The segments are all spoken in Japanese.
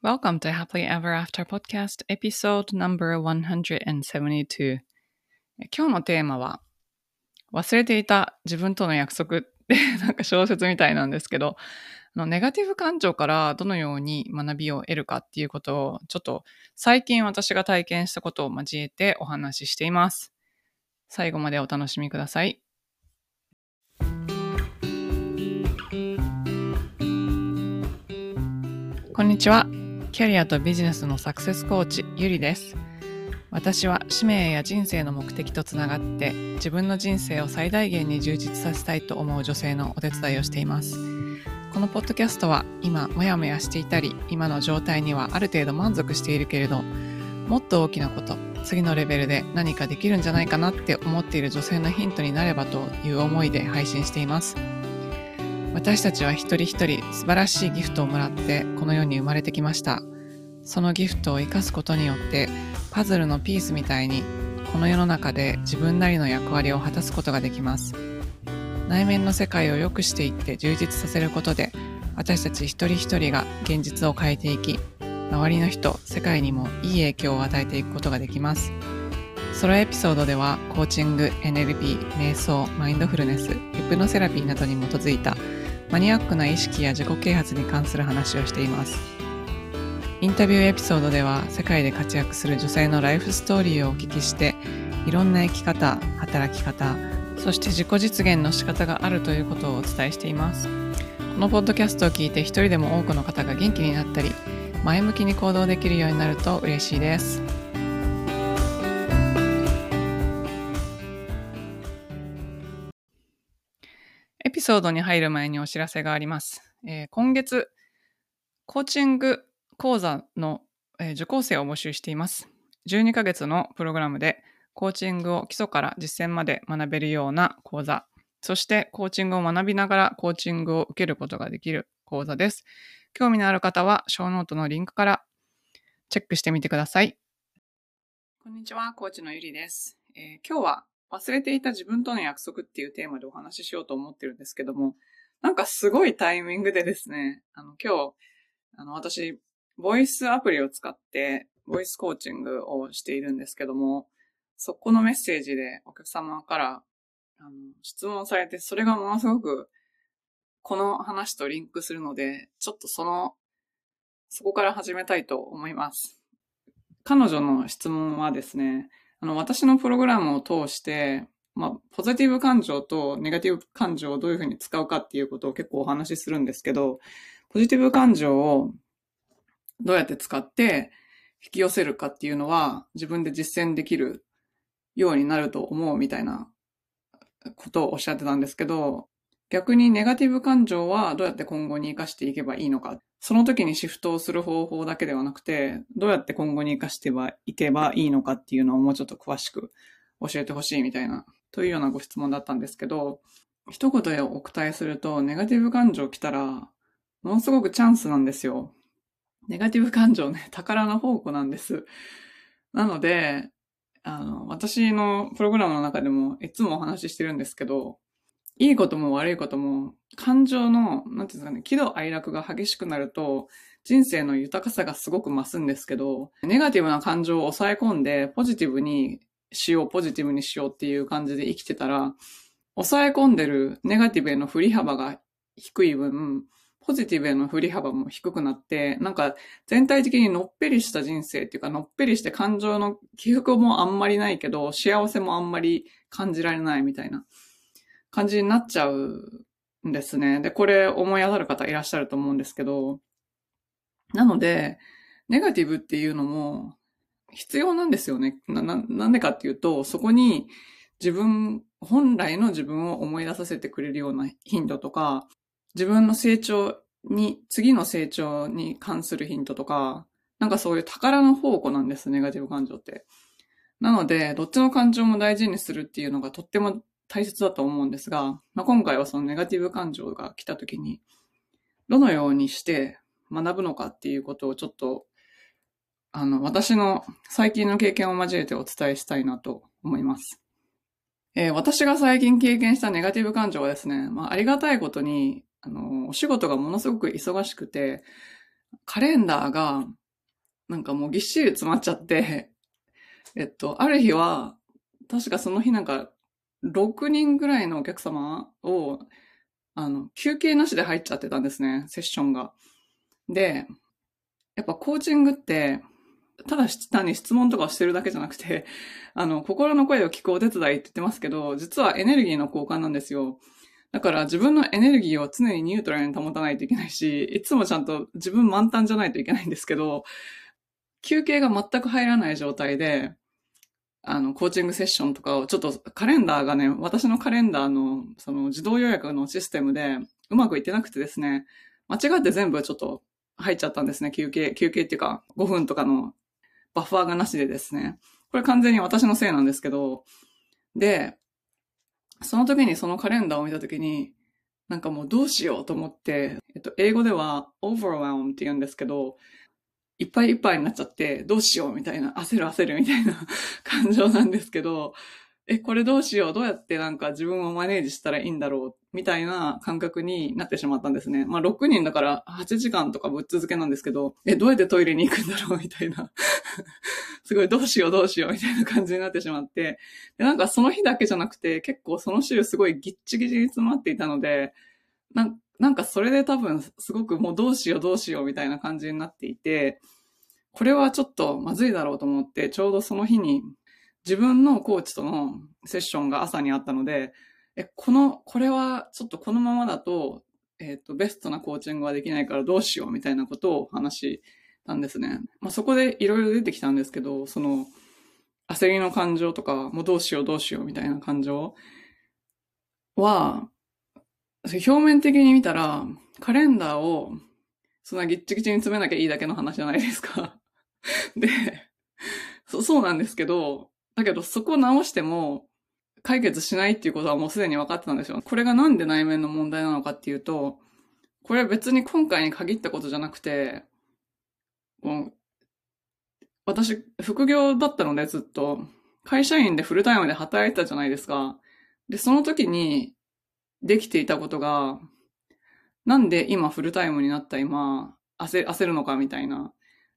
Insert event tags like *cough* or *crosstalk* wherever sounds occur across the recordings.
Welcome to Happily Ever After Podcast Episode Number 172今日のテーマは忘れていた自分との約束って *laughs* なんか小説みたいなんですけどあのネガティブ感情からどのように学びを得るかっていうことをちょっと最近私が体験したことを交えてお話ししています。最後までお楽しみください。こんにちは。キャリアとビジネスのサクセスコーチ、ゆりです。私は使命や人生の目的とつながって自分の人生を最大限に充実させたいと思う女性のお手伝いをしています。このポッドキャストは今モヤモヤしていたり今の状態にはある程度満足しているけれどもっと大きなこと次のレベルで何かできるんじゃないかなって思っている女性のヒントになればという思いで配信しています。私たちは一人一人素晴らしいギフトをもらってこの世に生まれてきました。そのギフトを生かすことによってパズルのピースみたいにこの世の中で自分なりの役割を果たすことができます。内面の世界を良くしていって充実させることで私たち一人一人が現実を変えていき周りの人世界にもいい影響を与えていくことができますソロエピソードではコーチング NLP 瞑想マインドフルネスヒプノセラピーなどに基づいたマニアックな意識や自己啓発に関する話をしています。インタビューエピソードでは世界で活躍する女性のライフストーリーをお聞きしていろんな生き方、働き方、そして自己実現の仕方があるということをお伝えしています。このポッドキャストを聞いて一人でも多くの方が元気になったり前向きに行動できるようになると嬉しいです。ソードに入る前にお知らせがあります。えー、今月、コーチング講座の、えー、受講生を募集しています。12ヶ月のプログラムで、コーチングを基礎から実践まで学べるような講座、そしてコーチングを学びながらコーチングを受けることができる講座です。興味のある方は、ショーノートのリンクからチェックしてみてください。こんにちは、コーチのゆりです。えー、今日は忘れていた自分との約束っていうテーマでお話ししようと思ってるんですけども、なんかすごいタイミングでですね、あの、今日、あの、私、ボイスアプリを使って、ボイスコーチングをしているんですけども、そこのメッセージでお客様から、あの、質問されて、それがものすごく、この話とリンクするので、ちょっとその、そこから始めたいと思います。彼女の質問はですね、あの、私のプログラムを通して、まあ、ポジティブ感情とネガティブ感情をどういうふうに使うかっていうことを結構お話しするんですけど、ポジティブ感情をどうやって使って引き寄せるかっていうのは自分で実践できるようになると思うみたいなことをおっしゃってたんですけど、逆にネガティブ感情はどうやって今後に活かしていけばいいのか。その時にシフトをする方法だけではなくて、どうやって今後に活かしていけばいいのかっていうのをもうちょっと詳しく教えてほしいみたいな、というようなご質問だったんですけど、一言でお答えすると、ネガティブ感情来たら、ものすごくチャンスなんですよ。ネガティブ感情ね、*laughs* 宝の宝庫なんです。なので、あの、私のプログラムの中でもいつもお話ししてるんですけど、いいことも悪いことも、感情の、なんていうんですかね、喜怒哀楽が激しくなると、人生の豊かさがすごく増すんですけど、ネガティブな感情を抑え込んで、ポジティブにしよう、ポジティブにしようっていう感じで生きてたら、抑え込んでるネガティブへの振り幅が低い分、ポジティブへの振り幅も低くなって、なんか全体的にのっぺりした人生っていうか、のっぺりして感情の起伏もあんまりないけど、幸せもあんまり感じられないみたいな。感じになっちゃうんですね。で、これ思い当たる方いらっしゃると思うんですけど、なので、ネガティブっていうのも必要なんですよね。な、な、なんでかっていうと、そこに自分、本来の自分を思い出させてくれるような頻度とか、自分の成長に、次の成長に関するヒントとか、なんかそういう宝の宝庫なんです、ネガティブ感情って。なので、どっちの感情も大事にするっていうのがとっても大切だと思うんですが、まあ、今回はそのネガティブ感情が来た時に、どのようにして学ぶのかっていうことをちょっと、あの、私の最近の経験を交えてお伝えしたいなと思います。えー、私が最近経験したネガティブ感情はですね、まあ、ありがたいことに、あの、お仕事がものすごく忙しくて、カレンダーが、なんかもうぎっしり詰まっちゃって、えっと、ある日は、確かその日なんか、6人ぐらいのお客様を、あの、休憩なしで入っちゃってたんですね、セッションが。で、やっぱコーチングって、ただ単に質問とかをしてるだけじゃなくて、*laughs* あの、心の声を聞くお手伝いって言ってますけど、実はエネルギーの交換なんですよ。だから自分のエネルギーを常にニュートラルに保たないといけないし、いつもちゃんと自分満タンじゃないといけないんですけど、休憩が全く入らない状態で、あの、コーチングセッションとかを、ちょっとカレンダーがね、私のカレンダーの、その自動予約のシステムでうまくいってなくてですね、間違って全部ちょっと入っちゃったんですね、休憩、休憩っていうか、5分とかのバッファーがなしでですね。これ完全に私のせいなんですけど、で、その時にそのカレンダーを見た時に、なんかもうどうしようと思って、えっと、英語では overwhelm って言うんですけど、いっぱいいっぱいになっちゃって、どうしようみたいな、焦る焦るみたいな *laughs* 感情なんですけど、え、これどうしようどうやってなんか自分をマネージしたらいいんだろうみたいな感覚になってしまったんですね。まあ6人だから8時間とかぶっ続けなんですけど、え、どうやってトイレに行くんだろうみたいな。*laughs* すごいどうしようどうしようみたいな感じになってしまって。で、なんかその日だけじゃなくて結構その週すごいギッチギチに詰まっていたので、なんなんかそれで多分すごくもうどうしようどうしようみたいな感じになっていて、これはちょっとまずいだろうと思って、ちょうどその日に自分のコーチとのセッションが朝にあったので、え、この、これはちょっとこのままだと、えっ、と、ベストなコーチングはできないからどうしようみたいなことを話したんですね。まあ、そこでいろいろ出てきたんですけど、その、焦りの感情とか、もうどうしようどうしようみたいな感情は、表面的に見たら、カレンダーをそんなギッチギチに詰めなきゃいいだけの話じゃないですか。*laughs* で、そそうなんですけど、だけどそこを直しても解決しないっていうことはもうすでに分かってたんですよ。これがなんで内面の問題なのかっていうと、これは別に今回に限ったことじゃなくて、もう私、副業だったのでずっと、会社員でフルタイムで働いてたじゃないですか。で、その時にできていたことが、なんで今フルタイムになった今、焦焦るのかみたいな。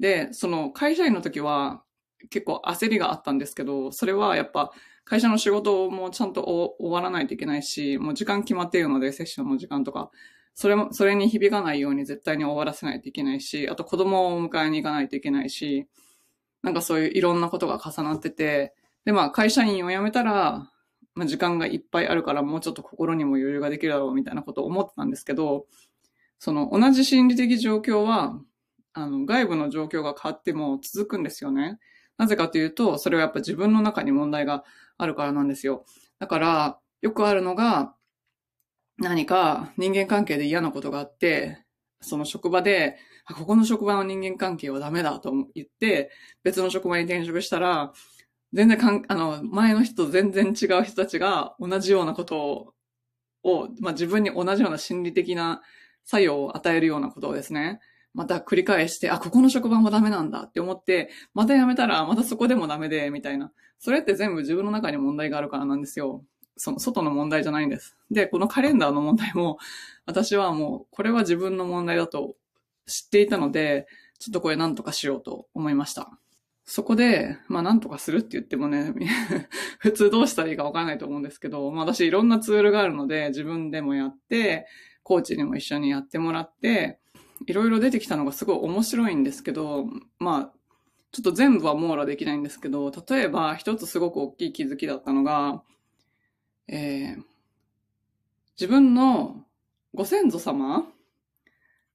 で、その会社員の時は結構焦りがあったんですけど、それはやっぱ会社の仕事もちゃんと終わらないといけないし、もう時間決まっているので、セッションの時間とか、それも、それに響かないように絶対に終わらせないといけないし、あと子供を迎えに行かないといけないし、なんかそういういろんなことが重なってて、で、まあ会社員を辞めたら、まあ時間がいっぱいあるからもうちょっと心にも余裕ができるだろうみたいなことを思ってたんですけど、その同じ心理的状況は、あの、外部の状況が変わっても続くんですよね。なぜかというと、それはやっぱ自分の中に問題があるからなんですよ。だから、よくあるのが、何か人間関係で嫌なことがあって、その職場で、ここの職場の人間関係はダメだと言って、別の職場に転職したら、全然かん、あの、前の人と全然違う人たちが同じようなことを、をまあ、自分に同じような心理的な作用を与えるようなことをですね、また繰り返して、あ、ここの職場もダメなんだって思って、また辞めたらまたそこでもダメで、みたいな。それって全部自分の中に問題があるからなんですよ。その外の問題じゃないんです。で、このカレンダーの問題も、私はもう、これは自分の問題だと知っていたので、ちょっとこれ何とかしようと思いました。そこで、まあ何とかするって言ってもね、*laughs* 普通どうしたらいいかわからないと思うんですけど、まあ私いろんなツールがあるので、自分でもやって、コーチにも一緒にやってもらって、いろいろ出てきたのがすごい面白いんですけど、まあ、ちょっと全部は網羅できないんですけど、例えば一つすごく大きい気づきだったのが、えー、自分のご先祖様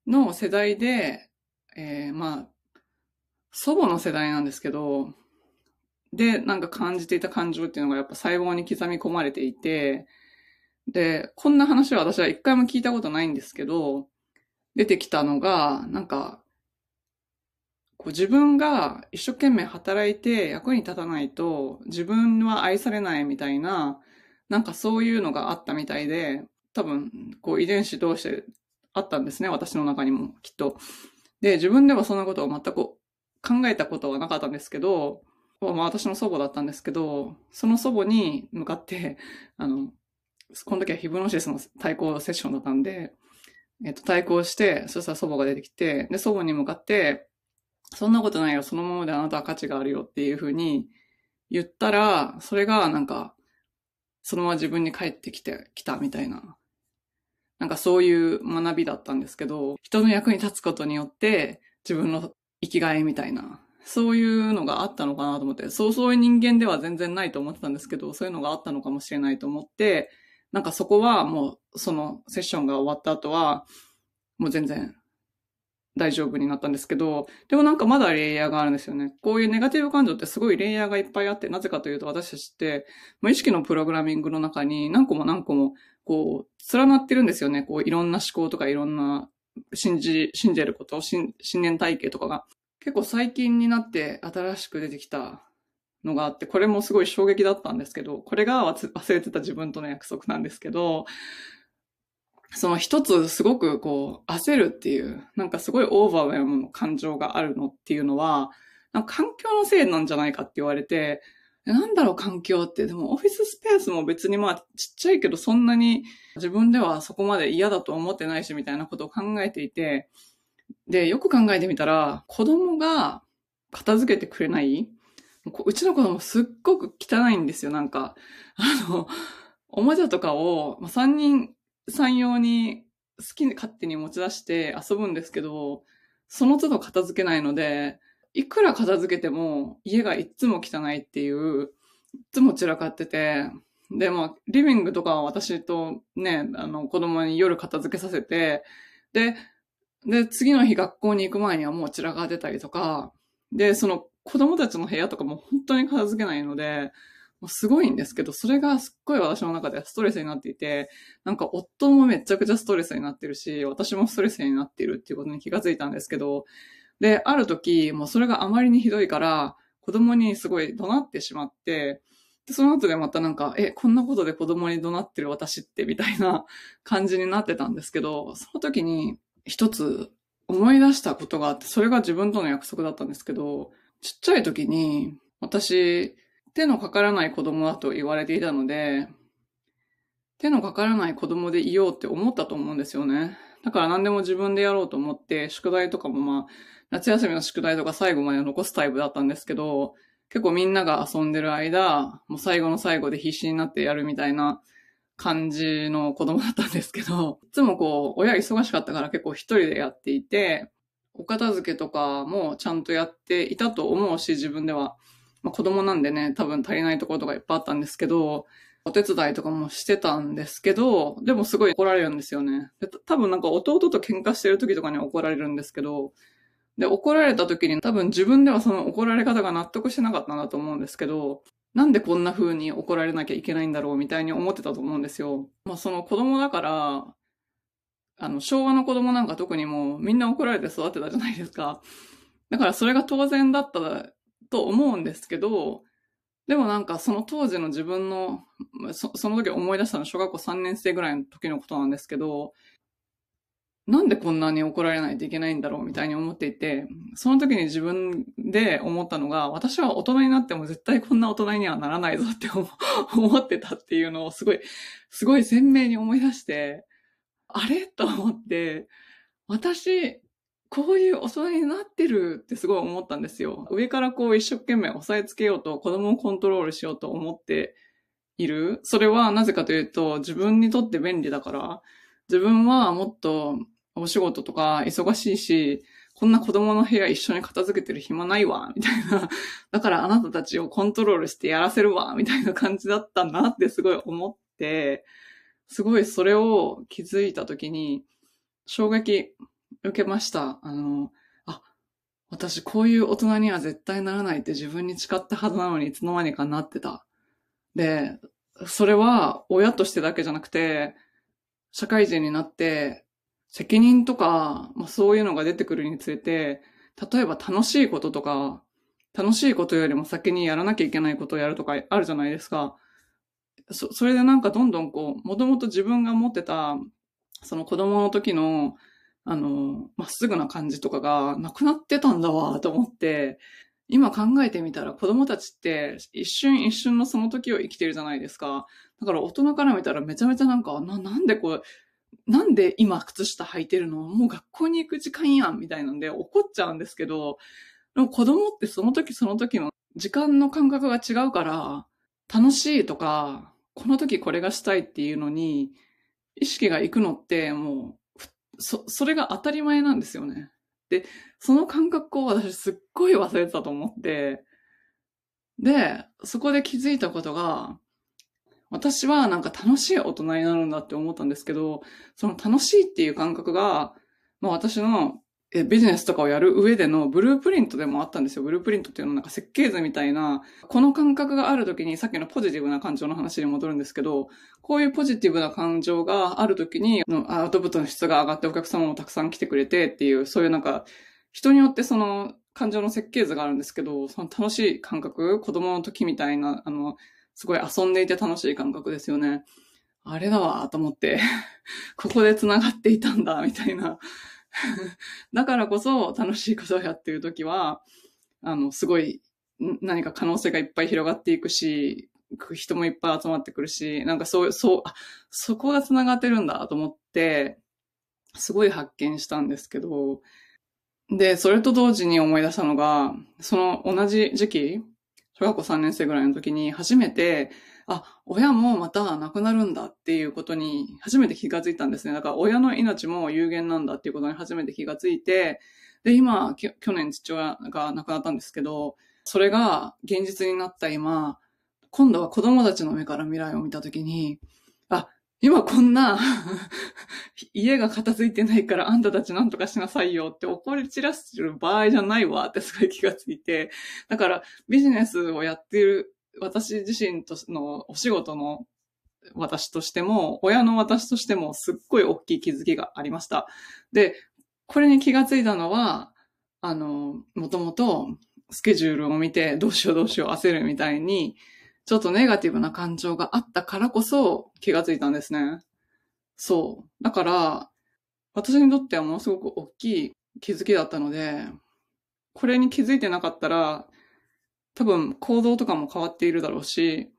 の世代で、えー、まあ、祖母の世代なんですけど、で、なんか感じていた感情っていうのがやっぱ細胞に刻み込まれていて、で、こんな話は私は一回も聞いたことないんですけど、出てきたのが、なんか、こう自分が一生懸命働いて役に立たないと自分は愛されないみたいな、なんかそういうのがあったみたいで、多分、こう遺伝子同士であったんですね、私の中にもきっと。で、自分ではそんなことを全く考えたことはなかったんですけど、まあ私の祖母だったんですけど、その祖母に向かって、*laughs* あの、この時はヒブノシスの対抗セッションだったんで、えっ、と、対抗して、そしたら祖母が出てきて、で、祖母に向かって、そんなことないよ、そのままであなたは価値があるよっていうふうに言ったら、それがなんか、そのまま自分に返ってきて、きたみたいな。なんかそういう学びだったんですけど、人の役に立つことによって、自分の生きがいみたいな、そういうのがあったのかなと思って、そうそういう人間では全然ないと思ってたんですけど、そういうのがあったのかもしれないと思って、なんかそこはもう、そのセッションが終わった後は、もう全然大丈夫になったんですけど、でもなんかまだレイヤーがあるんですよね。こういうネガティブ感情ってすごいレイヤーがいっぱいあって、なぜかというと私たちって、無意識のプログラミングの中に何個も何個も、こう、連なってるんですよね。こう、いろんな思考とかいろんな信じ、信じること、信信念体系とかが。結構最近になって新しく出てきたのがあって、これもすごい衝撃だったんですけど、これが忘れてた自分との約束なんですけど、その一つすごくこう焦るっていう、なんかすごいオーバーウェムの感情があるのっていうのは、なん環境のせいなんじゃないかって言われて、なんだろう環境って、でもオフィススペースも別にまあちっちゃいけどそんなに自分ではそこまで嫌だと思ってないしみたいなことを考えていて、で、よく考えてみたら、子供が片付けてくれない。うちの子供すっごく汚いんですよ、なんか。あの、おもちゃとかを、まあ、3人、3用に好きに勝手に持ち出して遊ぶんですけど、その都度片付けないので、いくら片付けても家がいつも汚いっていう、いつも散らかってて、で、まあ、リビングとかは私とね、あの、子供に夜片付けさせて、で、で、次の日学校に行く前にはもう散らかってたりとか、で、その子供たちの部屋とかも本当に片付けないので、もうすごいんですけど、それがすっごい私の中ではストレスになっていて、なんか夫もめちゃくちゃストレスになってるし、私もストレスになっているっていうことに気がついたんですけど、で、ある時、もうそれがあまりにひどいから、子供にすごい怒鳴ってしまって、で、その後でまたなんか、え、こんなことで子供に怒鳴ってる私って、みたいな *laughs* 感じになってたんですけど、その時に一つ思い出したことがあって、それが自分との約束だったんですけど、ちっちゃい時に、私、手のかからない子供だと言われていたので、手のかからない子供でいようって思ったと思うんですよね。だから何でも自分でやろうと思って、宿題とかもまあ、夏休みの宿題とか最後まで残すタイプだったんですけど、結構みんなが遊んでる間、もう最後の最後で必死になってやるみたいな感じの子供だったんですけど、いつもこう、親忙しかったから結構一人でやっていて、お片付けとかもちゃんとやっていたと思うし、自分では。まあ子供なんでね、多分足りないところとかいっぱいあったんですけど、お手伝いとかもしてたんですけど、でもすごい怒られるんですよね。多分なんか弟と喧嘩してる時とかに怒られるんですけど、で、怒られた時に多分自分ではその怒られ方が納得してなかったんだと思うんですけど、なんでこんな風に怒られなきゃいけないんだろうみたいに思ってたと思うんですよ。まあその子供だから、あの、昭和の子供なんか特にもうみんな怒られて育てたじゃないですか。だからそれが当然だったと思うんですけど、でもなんかその当時の自分の、そその時思い出したのは小学校3年生ぐらいの時のことなんですけど、なんでこんなに怒られないといけないんだろうみたいに思っていて、その時に自分で思ったのが、私は大人になっても絶対こんな大人にはならないぞって *laughs* 思ってたっていうのをすごい、すごい鮮明に思い出して、あれ？と思って、私、こういう大人になってるってすごい思ったんですよ。上からこう一生懸命押さえつけようと子供をコントロールしようと思っている。それはなぜかというと自分にとって便利だから、自分はもっとお仕事とか忙しいし、こんな子供の部屋一緒に片付けてる暇ないわ、みたいな。だからあなたたちをコントロールしてやらせるわ、みたいな感じだったなってすごい思って、すごいそれを気づいたときに、衝撃受けました。あの、あ、私こういう大人には絶対ならないって自分に誓ったはずなのにいつの間にかなってた。で、それは親としてだけじゃなくて、社会人になって、責任とか、まあ、そういうのが出てくるにつれて、例えば楽しいこととか、楽しいことよりも先にやらなきゃいけないことをやるとかあるじゃないですか。そ、それでなんかどんどんこう、もともと自分が持ってた、その子供の時の、あの、まっすぐな感じとかがなくなってたんだわ、と思って、今考えてみたら子供たちって一瞬一瞬のその時を生きてるじゃないですか。だから大人から見たらめちゃめちゃなんか、な、なんでこう、なんで今靴下履いてるの？もう学校に行く時間やんみたいなんで怒っちゃうんですけど、でも子供ってその時その時の時間の感覚が違うから、楽しいとか、この時これがしたいっていうのに、意識が行くのってもう、そ、それが当たり前なんですよね。で、その感覚を私すっごい忘れてたと思って、で、そこで気づいたことが、私はなんか楽しい大人になるんだって思ったんですけど、その楽しいっていう感覚が、まあ私のビジネスとかをやる上でのブループリントでもあったんですよ。ブループリントっていうのはなんか設計図みたいな、この感覚があるときに、さっきのポジティブな感情の話に戻るんですけど、こういうポジティブな感情があるときに、アウトプットの質が上がってお客様もたくさん来てくれてっていう、そういうなんか、人によってその感情の設計図があるんですけど、その楽しい感覚、子供の時みたいな、あの、すごい遊んでいて楽しい感覚ですよね。あれだわ、と思って、*laughs* ここで繋がっていたんだ、みたいな。*laughs* だからこそ楽しいことをやってるときは、あの、すごい何か可能性がいっぱい広がっていくし、人もいっぱい集まってくるし、なんかそう、そう、あ、そこが繋がってるんだと思って、すごい発見したんですけど、で、それと同時に思い出したのが、その同じ時期、小学校3年生ぐらいの時に初めて、あ、親もまた亡くなるんだっていうことに初めて気がついたんですね。だから親の命も有限なんだっていうことに初めて気がついて、で、今、去年父親が亡くなったんですけど、それが現実になった今、今度は子供たちの目から未来を見た時に、今こんな *laughs* 家が片付いてないからあんたたちなんとかしなさいよって怒り散らしてる場合じゃないわってすごい気がついて、だからビジネスをやっている私自身とのお仕事の私としても、親の私としてもすっごい大きい気づきがありました。で、これに気がついたのは、あの、もともとスケジュールを見てどうしようどうしよう焦るみたいに、ちょっとネガティブな感情があったからこそ気がついたんですね。そう。だから、私にとってはものすごく大きい気づきだったので、これに気づいてなかったら、多分行動とかも変わっているだろうし、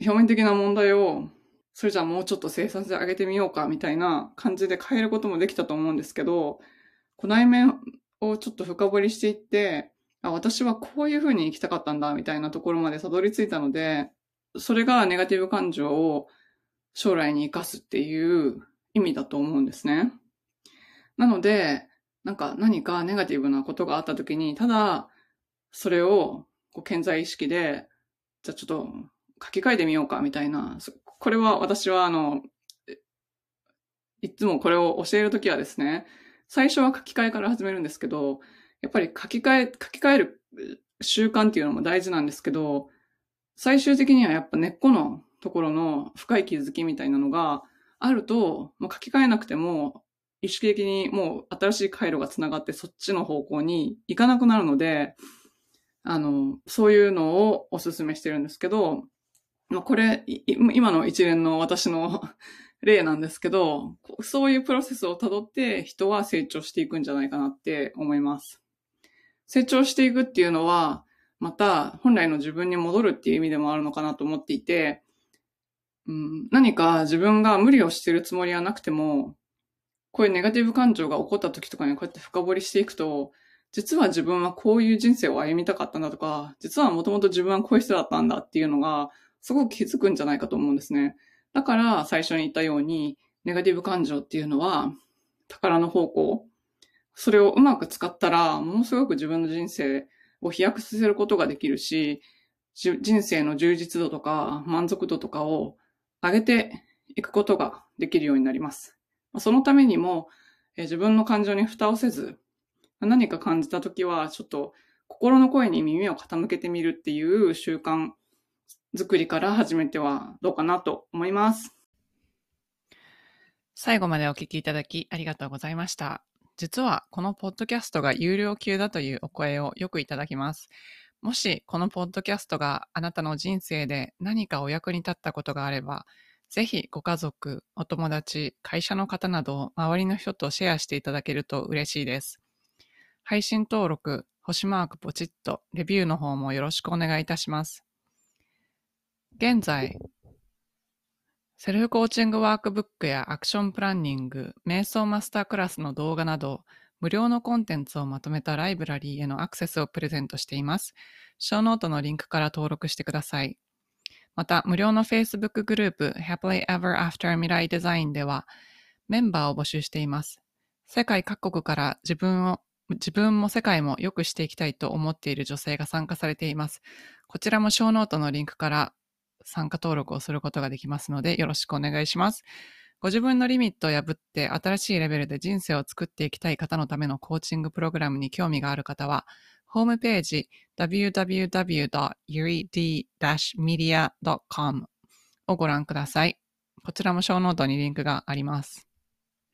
表面的な問題を、それじゃあもうちょっと生産性上げてみようかみたいな感じで変えることもできたと思うんですけど、こ内面をちょっと深掘りしていって、あ、私はこういう風に生きたかったんだみたいなところまでたどり着いたので、それがネガティブ感情を将来に活かすっていう意味だと思うんですね。なので、なんか何かネガティブなことがあった時に、ただそれを、こう、健在意識で、じゃあちょっと書き換えてみようか、みたいな。これは私は、あの、いつもこれを教えるときはですね、最初は書き換えから始めるんですけど、やっぱり書き換え、書き換える習慣っていうのも大事なんですけど、最終的にはやっぱ根っこのところの深い気づきみたいなのがあると、もう書き換えなくても、意識的にもう新しい回路が繋がってそっちの方向に行かなくなるので、あの、そういうのをお勧めしてるんですけど、まあ、これ、今の一連の私の *laughs* 例なんですけど、そういうプロセスをたどって人は成長していくんじゃないかなって思います。成長していくっていうのは、また本来の自分に戻るっていう意味でもあるのかなと思っていて、うん、何か自分が無理をしてるつもりはなくても、こういうネガティブ感情が起こった時とかにこうやって深掘りしていくと、実は自分はこういう人生を歩みたかったんだとか、実はもともと自分はこういう人だったんだっていうのが、すごく気づくんじゃないかと思うんですね。だから最初に言ったように、ネガティブ感情っていうのは、宝の方向。それをうまく使ったら、ものすごく自分の人生を飛躍させることができるし、人生の充実度とか満足度とかを上げていくことができるようになります。そのためにも、自分の感情に蓋をせず、何か感じたときは、ちょっと心の声に耳を傾けてみるっていう習慣作りから始めてはどうかなと思います。最後までお聞きいただきありがとうございました。実はこのポッドキャストが有料級だというお声をよくいただきます。もしこのポッドキャストがあなたの人生で何かお役に立ったことがあれば、ぜひご家族、お友達、会社の方など周りの人とシェアしていただけると嬉しいです。配信登録、星マークポチッと、レビューの方もよろしくお願いいたします。現在、セルフコーチングワークブックやアクションプランニング、瞑想マスタークラスの動画など、無料のコンテンツをまとめたライブラリーへのアクセスをプレゼントしています。ショーノートのリンクから登録してください。また、無料の Facebook グループ Happily Ever After 未来デザインでは、メンバーを募集しています。世界各国から自分を自分も世界も良くしていきたいと思っている女性が参加されています。こちらもショーノートのリンクから参加登録をすることができますので、よろしくお願いします。ご自分のリミットを破って新しいレベルで人生を作っていきたい方のためのコーチングプログラムに興味がある方は、ホームページ www.yuri-media.com をご覧ください。こちらもショーノートにリンクがあります。